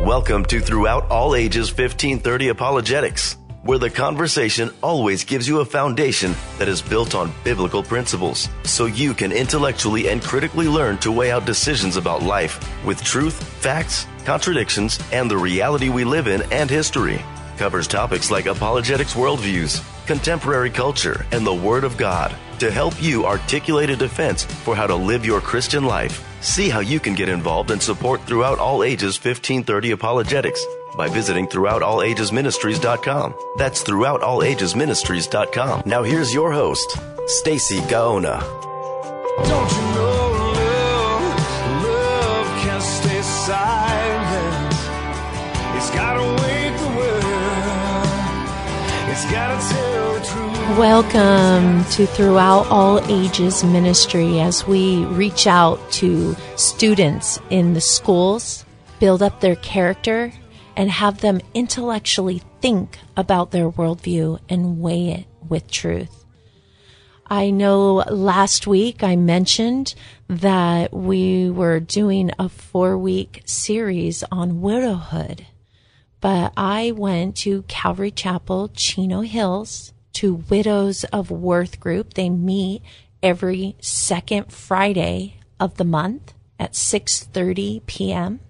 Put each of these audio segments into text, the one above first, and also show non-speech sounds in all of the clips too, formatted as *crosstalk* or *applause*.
Welcome to Throughout All Ages 1530 Apologetics, where the conversation always gives you a foundation that is built on biblical principles, so you can intellectually and critically learn to weigh out decisions about life with truth, facts, contradictions, and the reality we live in and history. Covers topics like apologetics worldviews, contemporary culture, and the Word of God to help you articulate a defense for how to live your Christian life. See how you can get involved and support Throughout All Ages 1530 Apologetics by visiting throughoutallagesministries.com. That's throughoutallagesministries.com. Now here's your host, Stacy Gaona. Don't you know love, love can't stay silent. It's gotta tell. Welcome to Throughout All Ages Ministry as we reach out to students in the schools, build up their character, and have them intellectually think about their worldview and weigh it with truth. I know last week I mentioned that we were doing a four week series on widowhood, but I went to Calvary Chapel, Chino Hills, to Widows of Worth group. They meet every second Friday of the month at 6:30 p.m.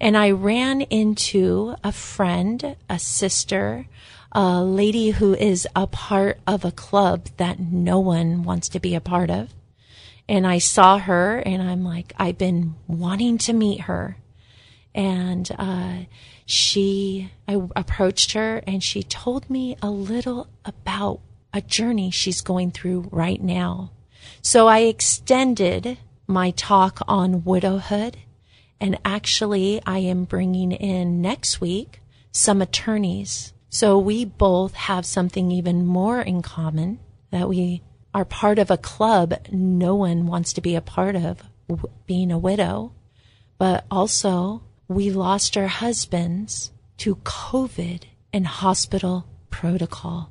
And I ran into a friend, a sister, a lady who is a part of a club that no one wants to be a part of. And I saw her and I'm like, I've been wanting to meet her. And, uh, she, I approached her and she told me a little about a journey she's going through right now. So I extended my talk on widowhood and actually I am bringing in next week some attorneys. So we both have something even more in common that we are part of a club no one wants to be a part of, being a widow, but also we lost our husbands to COVID and hospital protocol.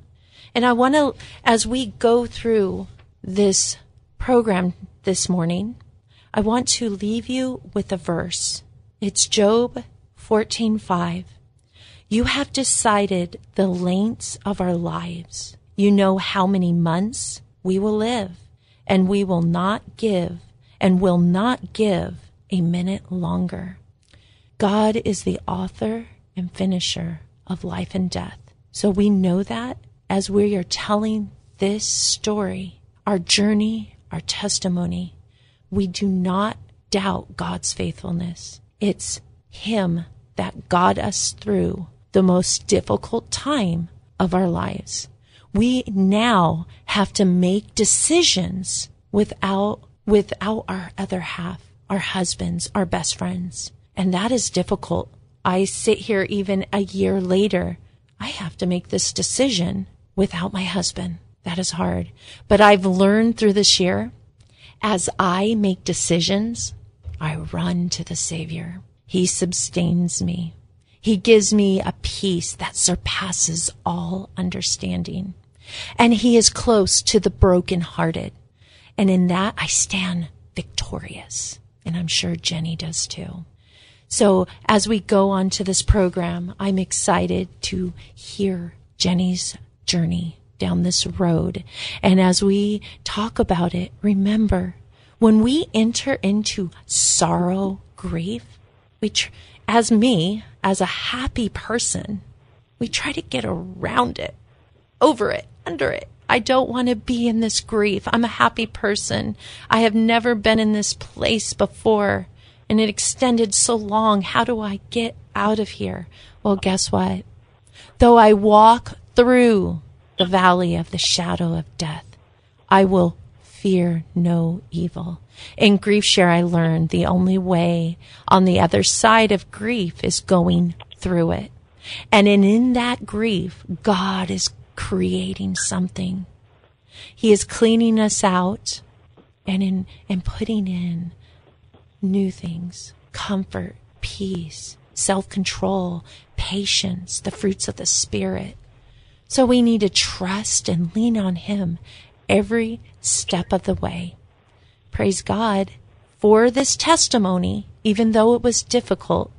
And I want to, as we go through this program this morning, I want to leave you with a verse. It's Job 14:5. You have decided the lengths of our lives. You know how many months we will live, and we will not give and will not give a minute longer. God is the author and finisher of life and death. So we know that as we are telling this story, our journey, our testimony, we do not doubt God's faithfulness. It's Him that got us through the most difficult time of our lives. We now have to make decisions without, without our other half, our husbands, our best friends. And that is difficult. I sit here even a year later. I have to make this decision without my husband. That is hard. But I've learned through this year, as I make decisions, I run to the Savior. He sustains me. He gives me a peace that surpasses all understanding. And he is close to the brokenhearted. And in that I stand victorious. And I'm sure Jenny does too. So as we go on to this program, I'm excited to hear Jenny's journey down this road. And as we talk about it, remember when we enter into sorrow, grief, we, tr- as me, as a happy person, we try to get around it, over it, under it. I don't want to be in this grief. I'm a happy person. I have never been in this place before and it extended so long. How do I get out of here? Well, guess what? Though I walk through the valley of the shadow of death, I will fear no evil. In grief share, I learned the only way on the other side of grief is going through it. And in, in that grief, God is creating something. He is cleaning us out and in, and putting in new things, comfort, peace, self-control, patience, the fruits of the spirit. So we need to trust and lean on him every step of the way. Praise God for this testimony, even though it was difficult.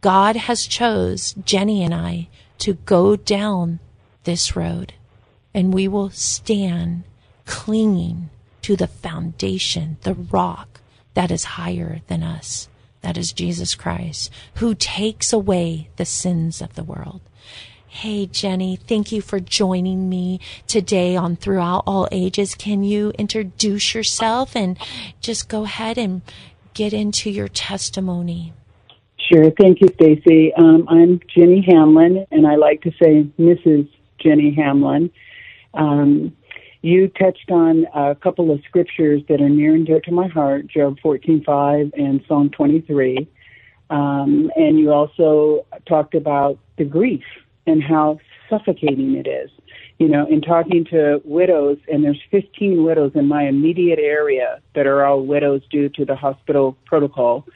God has chose Jenny and I to go down this road and we will stand clinging to the foundation, the rock that is higher than us. That is Jesus Christ, who takes away the sins of the world. Hey, Jenny, thank you for joining me today on Throughout All Ages. Can you introduce yourself and just go ahead and get into your testimony? Sure. Thank you, Stacy. Um, I'm Jenny Hamlin, and I like to say Mrs. Jenny Hamlin. Um, you touched on a couple of scriptures that are near and dear to my heart, Job 14:5 and Psalm 23. Um, and you also talked about the grief and how suffocating it is. You know, in talking to widows, and there's 15 widows in my immediate area that are all widows due to the hospital protocol.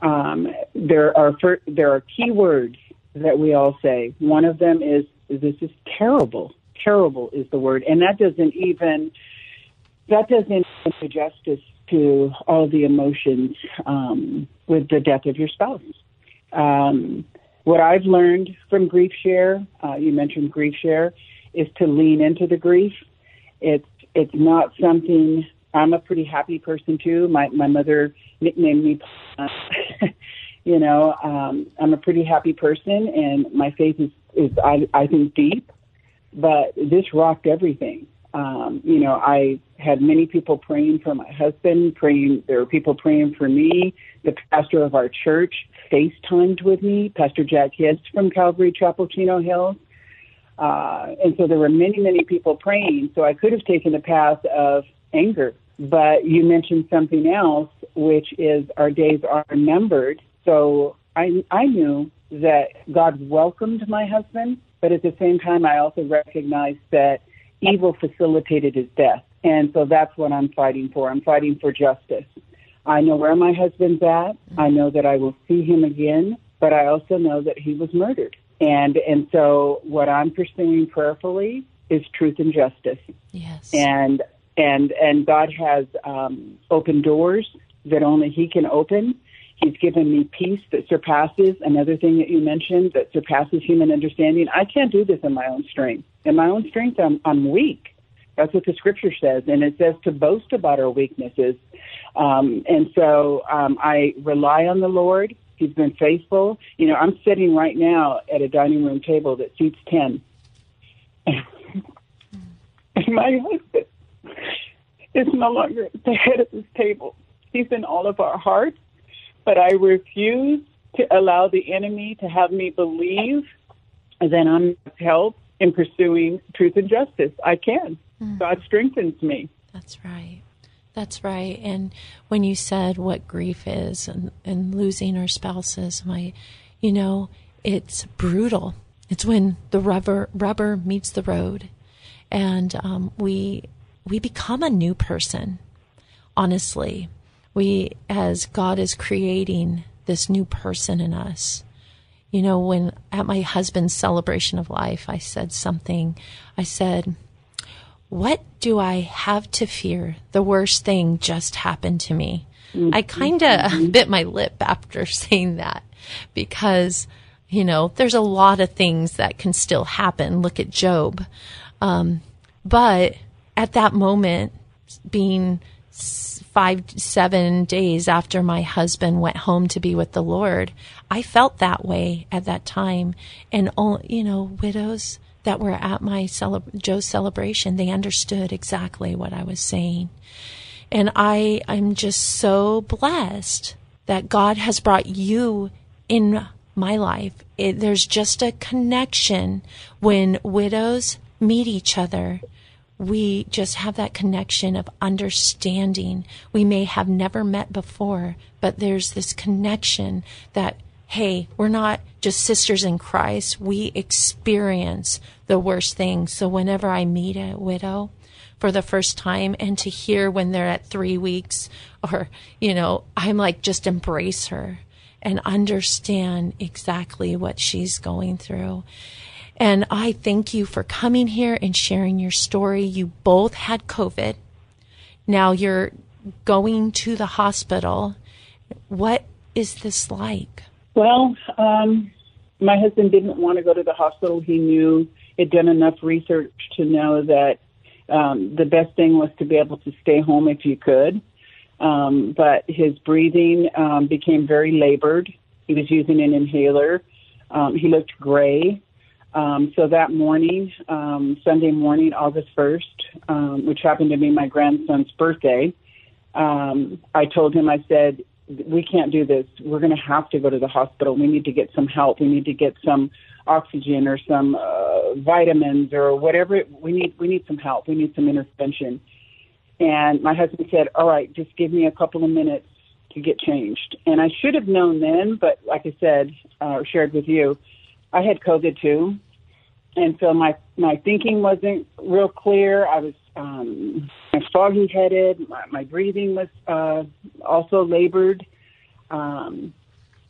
Um, there are there are key words that we all say. One of them is this is terrible. Terrible is the word, and that doesn't even that doesn't do justice to all the emotions um, with the death of your spouse. Um, what I've learned from Grief Share, uh, you mentioned Grief Share, is to lean into the grief. It's it's not something. I'm a pretty happy person too. My my mother nicknamed me. *laughs* You know, um, I'm a pretty happy person, and my faith is is I I think deep. But this rocked everything. Um, you know, I had many people praying for my husband, praying, there were people praying for me. The pastor of our church FaceTimed with me, Pastor Jack Hibbs from Calvary Chapel, Chino Hills. Uh, and so there were many, many people praying. So I could have taken the path of anger. But you mentioned something else, which is our days are numbered. So I, I knew that God welcomed my husband, but at the same time, I also recognize that evil facilitated his death. And so that's what I'm fighting for. I'm fighting for justice. I know where my husband's at. I know that I will see him again, but I also know that he was murdered. And and so what I'm pursuing prayerfully is truth and justice. Yes. And and and God has um, opened doors that only He can open. He's given me peace that surpasses another thing that you mentioned that surpasses human understanding. I can't do this in my own strength. In my own strength, I'm, I'm weak. That's what the scripture says. And it says to boast about our weaknesses. Um, and so um, I rely on the Lord. He's been faithful. You know, I'm sitting right now at a dining room table that seats 10. and *laughs* my husband is no longer at the head of this table. He's in all of our hearts but I refuse to allow the enemy to have me believe that I'm help in pursuing truth and justice. I can. Mm. God strengthens me. That's right. That's right. And when you said what grief is and, and losing our spouses, my, you know, it's brutal. It's when the rubber rubber meets the road, and um, we we become a new person. Honestly, we, as God is creating this new person in us. You know, when at my husband's celebration of life, I said something. I said, What do I have to fear? The worst thing just happened to me. Mm-hmm. I kind of mm-hmm. bit my lip after *laughs* saying that because, you know, there's a lot of things that can still happen. Look at Job. Um, but at that moment, being five, seven days after my husband went home to be with the Lord, I felt that way at that time. And, all, you know, widows that were at my Joe's celebration, they understood exactly what I was saying. And I, I'm just so blessed that God has brought you in my life. It, there's just a connection when widows meet each other we just have that connection of understanding. We may have never met before, but there's this connection that, hey, we're not just sisters in Christ. We experience the worst things. So whenever I meet a widow for the first time and to hear when they're at three weeks or, you know, I'm like, just embrace her and understand exactly what she's going through. And I thank you for coming here and sharing your story. You both had COVID. Now you're going to the hospital. What is this like? Well, um, my husband didn't want to go to the hospital. He knew he'd done enough research to know that um, the best thing was to be able to stay home if you could. Um, but his breathing um, became very labored. He was using an inhaler. Um, he looked gray. Um, so that morning, um, Sunday morning, August 1st, um, which happened to be my grandson's birthday, um, I told him, I said, we can't do this. We're going to have to go to the hospital. We need to get some help. We need to get some oxygen or some uh, vitamins or whatever. We need we need some help. We need some intervention. And my husband said, "All right, just give me a couple of minutes to get changed." And I should have known then, but like I said, uh, shared with you, I had COVID too, and so my my thinking wasn't real clear. I was um, foggy headed. My, my breathing was uh, also labored. Um,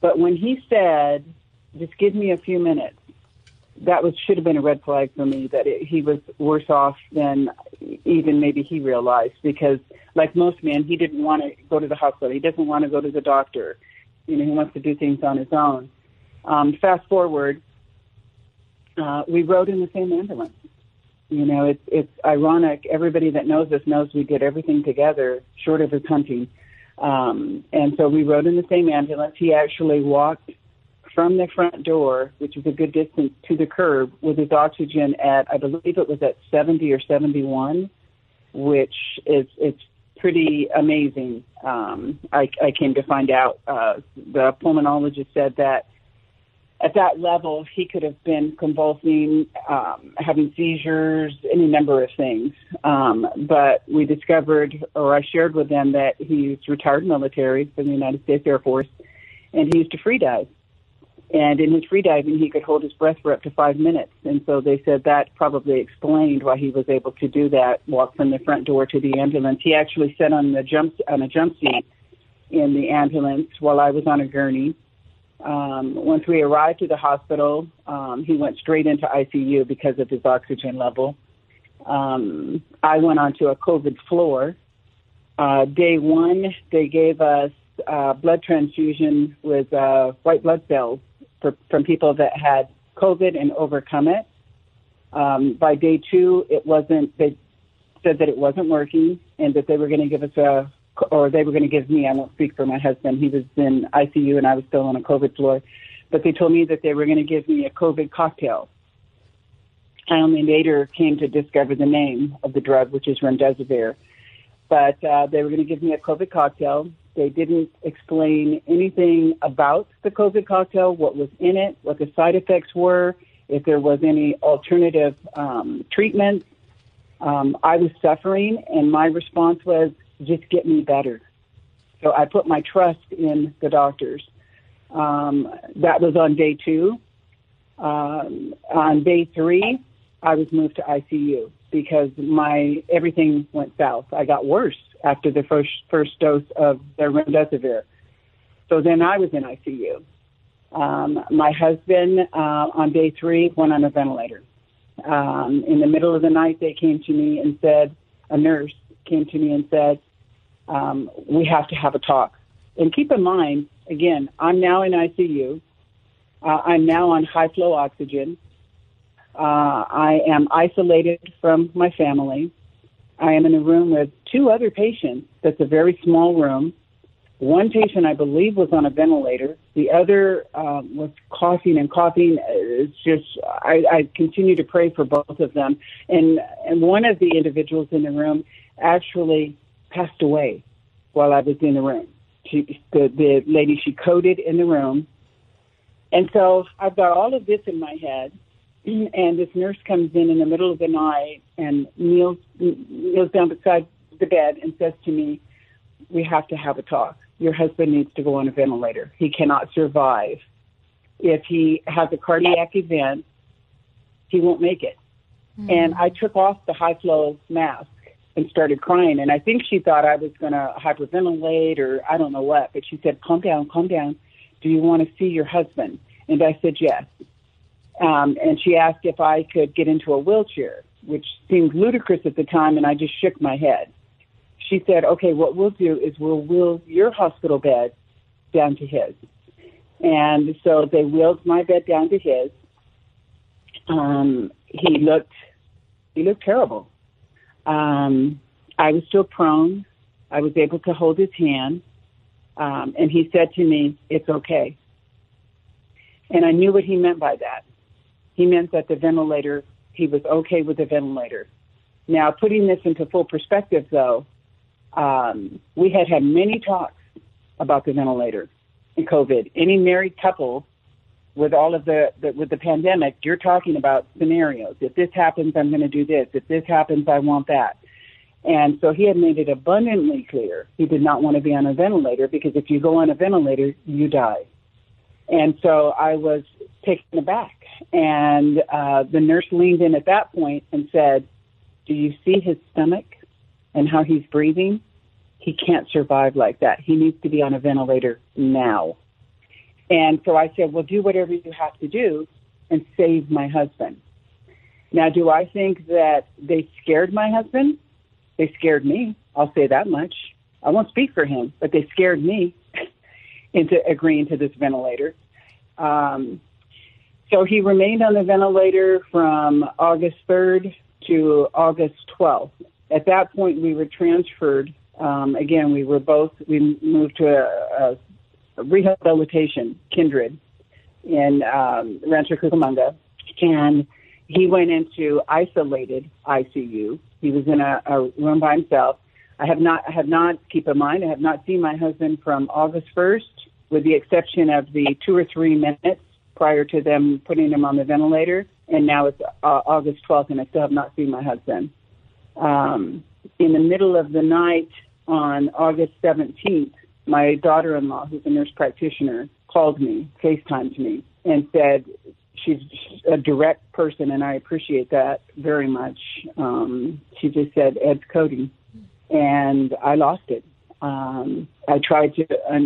but when he said, "Just give me a few minutes," that was should have been a red flag for me. That it, he was worse off than even maybe he realized. Because, like most men, he didn't want to go to the hospital. He doesn't want to go to the doctor. You know, he wants to do things on his own. Um, fast forward, uh, we rode in the same ambulance. You know, it's it's ironic. Everybody that knows us knows we did everything together, short of his hunting. Um, and so we rode in the same ambulance. He actually walked from the front door, which was a good distance to the curb, with his oxygen at I believe it was at 70 or 71, which is it's pretty amazing. Um, I, I came to find out uh, the pulmonologist said that at that level, he could have been convulsing, um, having seizures, any number of things. Um, but we discovered, or I shared with them, that he's retired military from the United States Air Force, and he used to free dive. And in his free diving, he could hold his breath for up to five minutes. And so they said that probably explained why he was able to do that, walk from the front door to the ambulance. He actually sat on the jump on a jump seat in the ambulance while I was on a gurney um, once we arrived to the hospital, um, he went straight into ICU because of his oxygen level. Um, I went onto a COVID floor. Uh, day one, they gave us uh, blood transfusion with uh, white blood cells for, from people that had COVID and overcome it. Um, by day two, it wasn't. They said that it wasn't working and that they were going to give us a or they were going to give me, I won't speak for my husband, he was in ICU and I was still on a COVID floor, but they told me that they were going to give me a COVID cocktail. I only later came to discover the name of the drug, which is remdesivir. But uh, they were going to give me a COVID cocktail. They didn't explain anything about the COVID cocktail, what was in it, what the side effects were, if there was any alternative um, treatment. Um, I was suffering, and my response was, just get me better. So I put my trust in the doctors. Um, that was on day two. Um, on day three, I was moved to ICU because my everything went south. I got worse after the first first dose of the remdesivir. So then I was in ICU. Um, my husband uh, on day three went on a ventilator. Um, in the middle of the night, they came to me and said, a nurse came to me and said, um, we have to have a talk. And keep in mind, again, I'm now in ICU. Uh, I'm now on high flow oxygen. Uh, I am isolated from my family. I am in a room with two other patients. That's a very small room. One patient, I believe, was on a ventilator. The other um, was coughing and coughing. It's just, I, I continue to pray for both of them. And, and one of the individuals in the room actually passed away while I was in the room. She, the, the lady she coded in the room. And so I've got all of this in my head. *clears throat* and this nurse comes in in the middle of the night and kneels kneels down beside the bed and says to me, "We have to have a talk. Your husband needs to go on a ventilator. He cannot survive. If he has a cardiac event, he won't make it." And I took off the high flow mask and started crying. And I think she thought I was going to hyperventilate or I don't know what. But she said, "Calm down, calm down. Do you want to see your husband?" And I said, "Yes." Um, and she asked if I could get into a wheelchair, which seemed ludicrous at the time, and I just shook my head. She said, "Okay, what we'll do is we'll wheel your hospital bed down to his." And so they wheeled my bed down to his. Um, he looked he looked terrible. Um, I was still prone. I was able to hold his hand, um, and he said to me, "It's okay." And I knew what he meant by that. He meant that the ventilator, he was okay with the ventilator. Now, putting this into full perspective, though, um, we had had many talks about the ventilator and COVID. Any married couple with all of the, the with the pandemic, you're talking about scenarios. If this happens, I'm going to do this. If this happens, I want that. And so he had made it abundantly clear he did not want to be on a ventilator because if you go on a ventilator, you die. And so I was taken aback. And uh, the nurse leaned in at that point and said, Do you see his stomach and how he's breathing? He can't survive like that. He needs to be on a ventilator now. And so I said, Well, do whatever you have to do and save my husband. Now, do I think that they scared my husband? They scared me. I'll say that much. I won't speak for him, but they scared me *laughs* into agreeing to this ventilator. Um, so he remained on the ventilator from August 3rd to August 12th. At that point, we were transferred. Um, again, we were both, we moved to a, a rehabilitation, Kindred, in um, Rancho Cucamonga. And he went into isolated ICU. He was in a, a room by himself. I have not, I have not, keep in mind, I have not seen my husband from August 1st, with the exception of the two or three minutes prior to them putting him on the ventilator. And now it's uh, August 12th, and I still have not seen my husband. Um, in the middle of the night on August 17th, my daughter in law, who's a nurse practitioner, called me, FaceTimed me, and said, She's a direct person, and I appreciate that very much. Um, she just said, Ed's coding. And I lost it. Um, I tried to uh,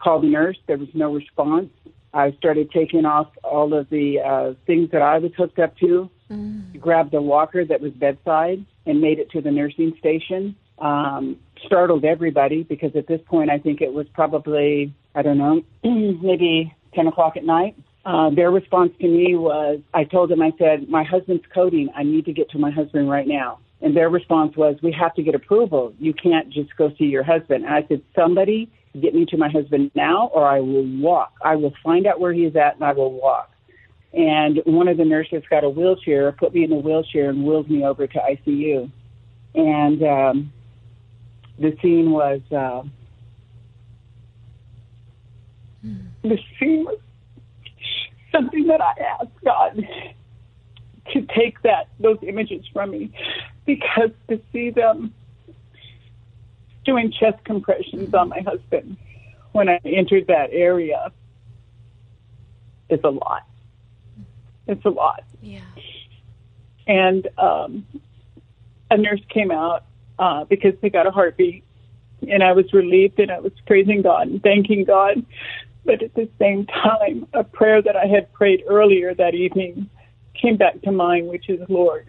call the nurse. There was no response. I started taking off all of the uh, things that I was hooked up to, mm. grabbed a walker that was bedside, and made it to the nursing station. Um, startled everybody because at this point I think it was probably, I don't know, *clears throat* maybe 10 o'clock at night. Uh, their response to me was, I told them, I said, my husband's coding. I need to get to my husband right now. And their response was, we have to get approval. You can't just go see your husband. And I said, somebody get me to my husband now or I will walk. I will find out where he's at and I will walk. And one of the nurses got a wheelchair, put me in a wheelchair and wheeled me over to ICU. And um, the scene was uh, the scene was something that I asked God to take that those images from me because to see them doing chest compressions on my husband when I entered that area is a lot. It's a lot. Yeah. And um, a nurse came out uh, because they got a heartbeat, and I was relieved and I was praising God and thanking God. But at the same time, a prayer that I had prayed earlier that evening came back to mind, which is, Lord,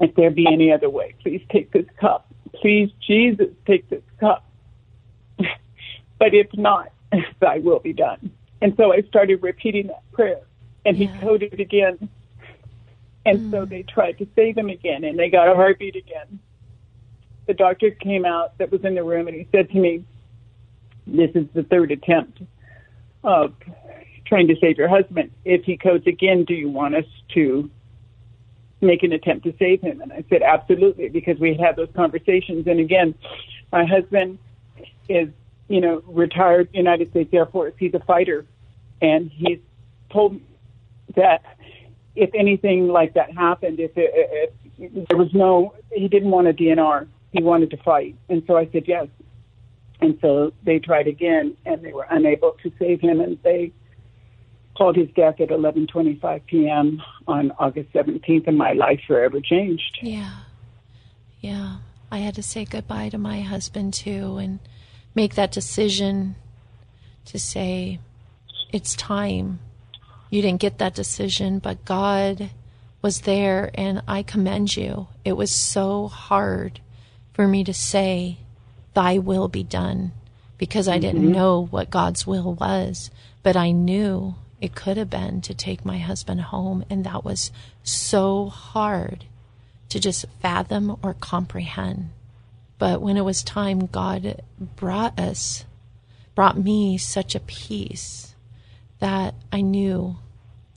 if there be any other way, please take this cup. Please, Jesus, take this cup. *laughs* but if not, *laughs* thy will be done. And so I started repeating that prayer, and yeah. he coded again. And mm. so they tried to save him again, and they got a heartbeat again. The doctor came out that was in the room, and he said to me, This is the third attempt of trying to save your husband. If he codes again, do you want us to make an attempt to save him? And I said, absolutely, because we had those conversations. And again, my husband is, you know, retired United States Air Force. He's a fighter. And he's told me that if anything like that happened, if, it, if there was no, he didn't want a DNR. He wanted to fight. And so I said yes. And so they tried again, and they were unable to save him, and they called his death at 11:25 p.m. on August 17th, and my life forever changed. Yeah, yeah. I had to say goodbye to my husband too, and make that decision to say it's time. You didn't get that decision, but God was there, and I commend you. It was so hard for me to say, Thy will be done, because I didn't Mhm. know what God's will was, but I knew it could have been to take my husband home, and that was so hard to just fathom or comprehend. But when it was time, God brought us, brought me such a peace that I knew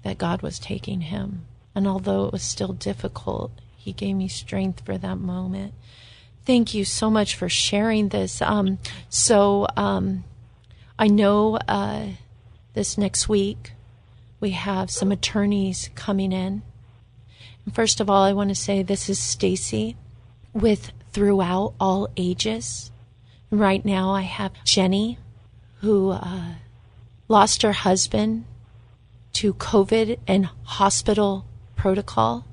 that God was taking him. And although it was still difficult, He gave me strength for that moment. Thank you so much for sharing this. Um, so um, I know uh, this next week we have some attorneys coming in. And first of all, I want to say this is Stacy with Throughout All Ages. Right now, I have Jenny, who uh, lost her husband to COVID and hospital protocol,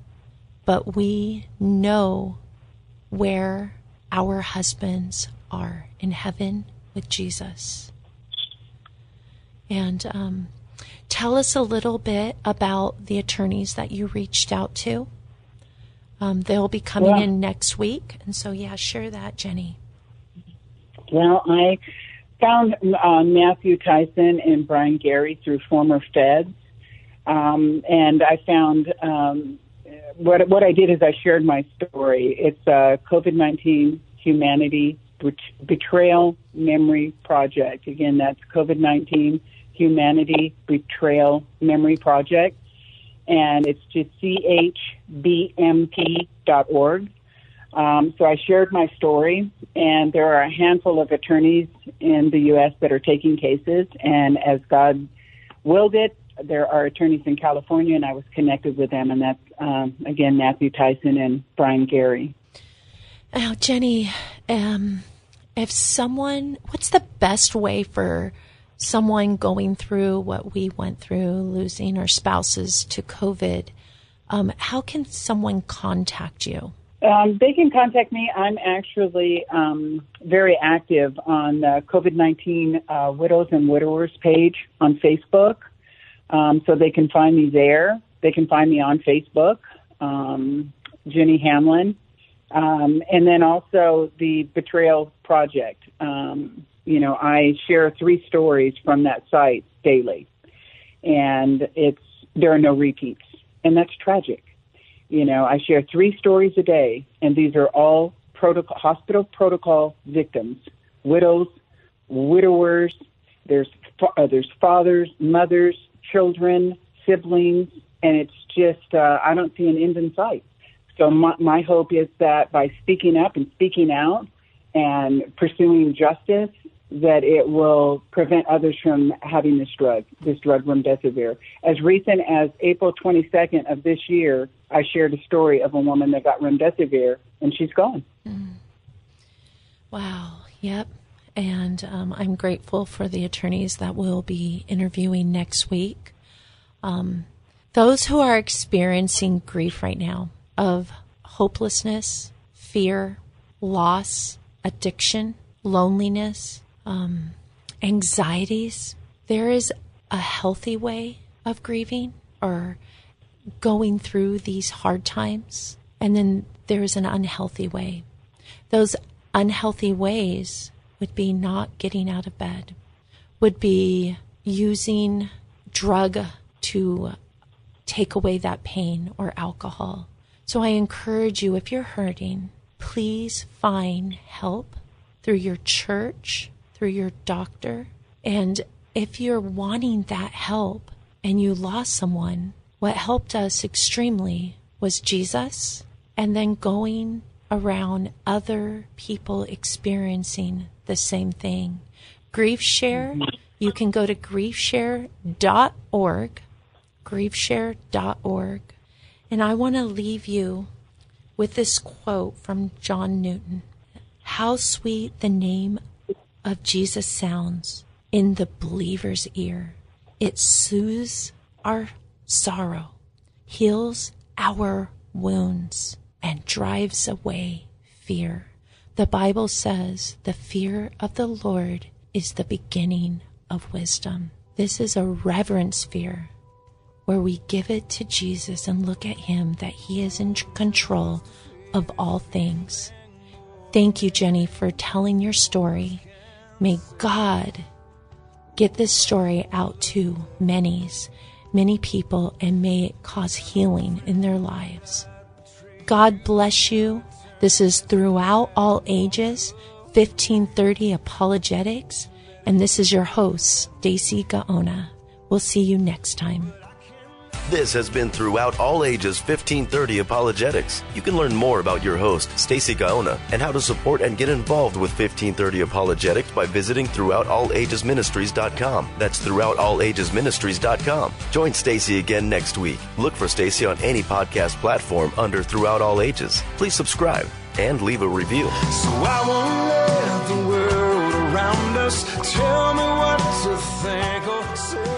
but we know where our husbands are in heaven with Jesus. And um, tell us a little bit about the attorneys that you reached out to. Um, they'll be coming Yeah. in next week. And so, yeah, share that, Jenny. Well, I found uh, Matthew Tyson and Brian Gary through former feds, um, and I found um, what what I did is I shared my story. It's a COVID nineteen humanity betrayal memory project. Again, that's COVID nineteen humanity betrayal memory project, and it's just chbmp.org. Um, so I shared my story, and there are a handful of attorneys in the U.S. that are taking cases. And as God willed it, there are attorneys in California, and I was connected with them. And that's um, again Matthew Tyson and Brian Gary. Now, Jenny, um, if someone, what's the best way for someone going through what we went through, losing our spouses to COVID? Um, how can someone contact you? Um, they can contact me. I'm actually um, very active on the COVID 19 uh, Widows and Widowers page on Facebook. Um, so they can find me there. They can find me on Facebook, um, Jenny Hamlin. Um, and then also the Betrayal Project. Um, you know, I share three stories from that site daily. And it's there are no repeats. And that's tragic. You know, I share three stories a day, and these are all protocol, hospital protocol victims, widows, widowers. There's uh, there's fathers, mothers, children, siblings, and it's just uh, I don't see an end in sight. So my, my hope is that by speaking up and speaking out and pursuing justice, that it will prevent others from having this drug, this drug remdesivir. As recent as April 22nd of this year, I shared a story of a woman that got remdesivir and she's gone. Wow. Yep. And um, I'm grateful for the attorneys that will be interviewing next week. Um, those who are experiencing grief right now of hopelessness, fear, loss, addiction, loneliness, um, anxieties, there is a healthy way of grieving or going through these hard times. And then there is an unhealthy way. Those unhealthy ways would be not getting out of bed, would be using drug to take away that pain or alcohol. So I encourage you, if you're hurting, please find help through your church, through your doctor. And if you're wanting that help and you lost someone, what helped us extremely was Jesus and then going around other people experiencing the same thing. Grief Share, you can go to griefshare.org, griefshare.org. And I want to leave you with this quote from John Newton How sweet the name of Jesus sounds in the believer's ear. It soothes our sorrow, heals our wounds, and drives away fear. The Bible says the fear of the Lord is the beginning of wisdom. This is a reverence fear where we give it to Jesus and look at Him that He is in control of all things. Thank you, Jenny, for telling your story. May God get this story out to many's, many people, and may it cause healing in their lives. God bless you. This is throughout all ages, 1530 Apologetics, and this is your host, Stacy Gaona. We'll see you next time. This has been Throughout All Ages 1530 Apologetics. You can learn more about your host, Stacy Gaona, and how to support and get involved with 1530 Apologetics by visiting throughoutallagesministries.com. That's throughoutallagesministries.com. Join Stacy again next week. Look for Stacy on any podcast platform under Throughout All Ages. Please subscribe and leave a review. So I won't let the world around us tell me what to think or say.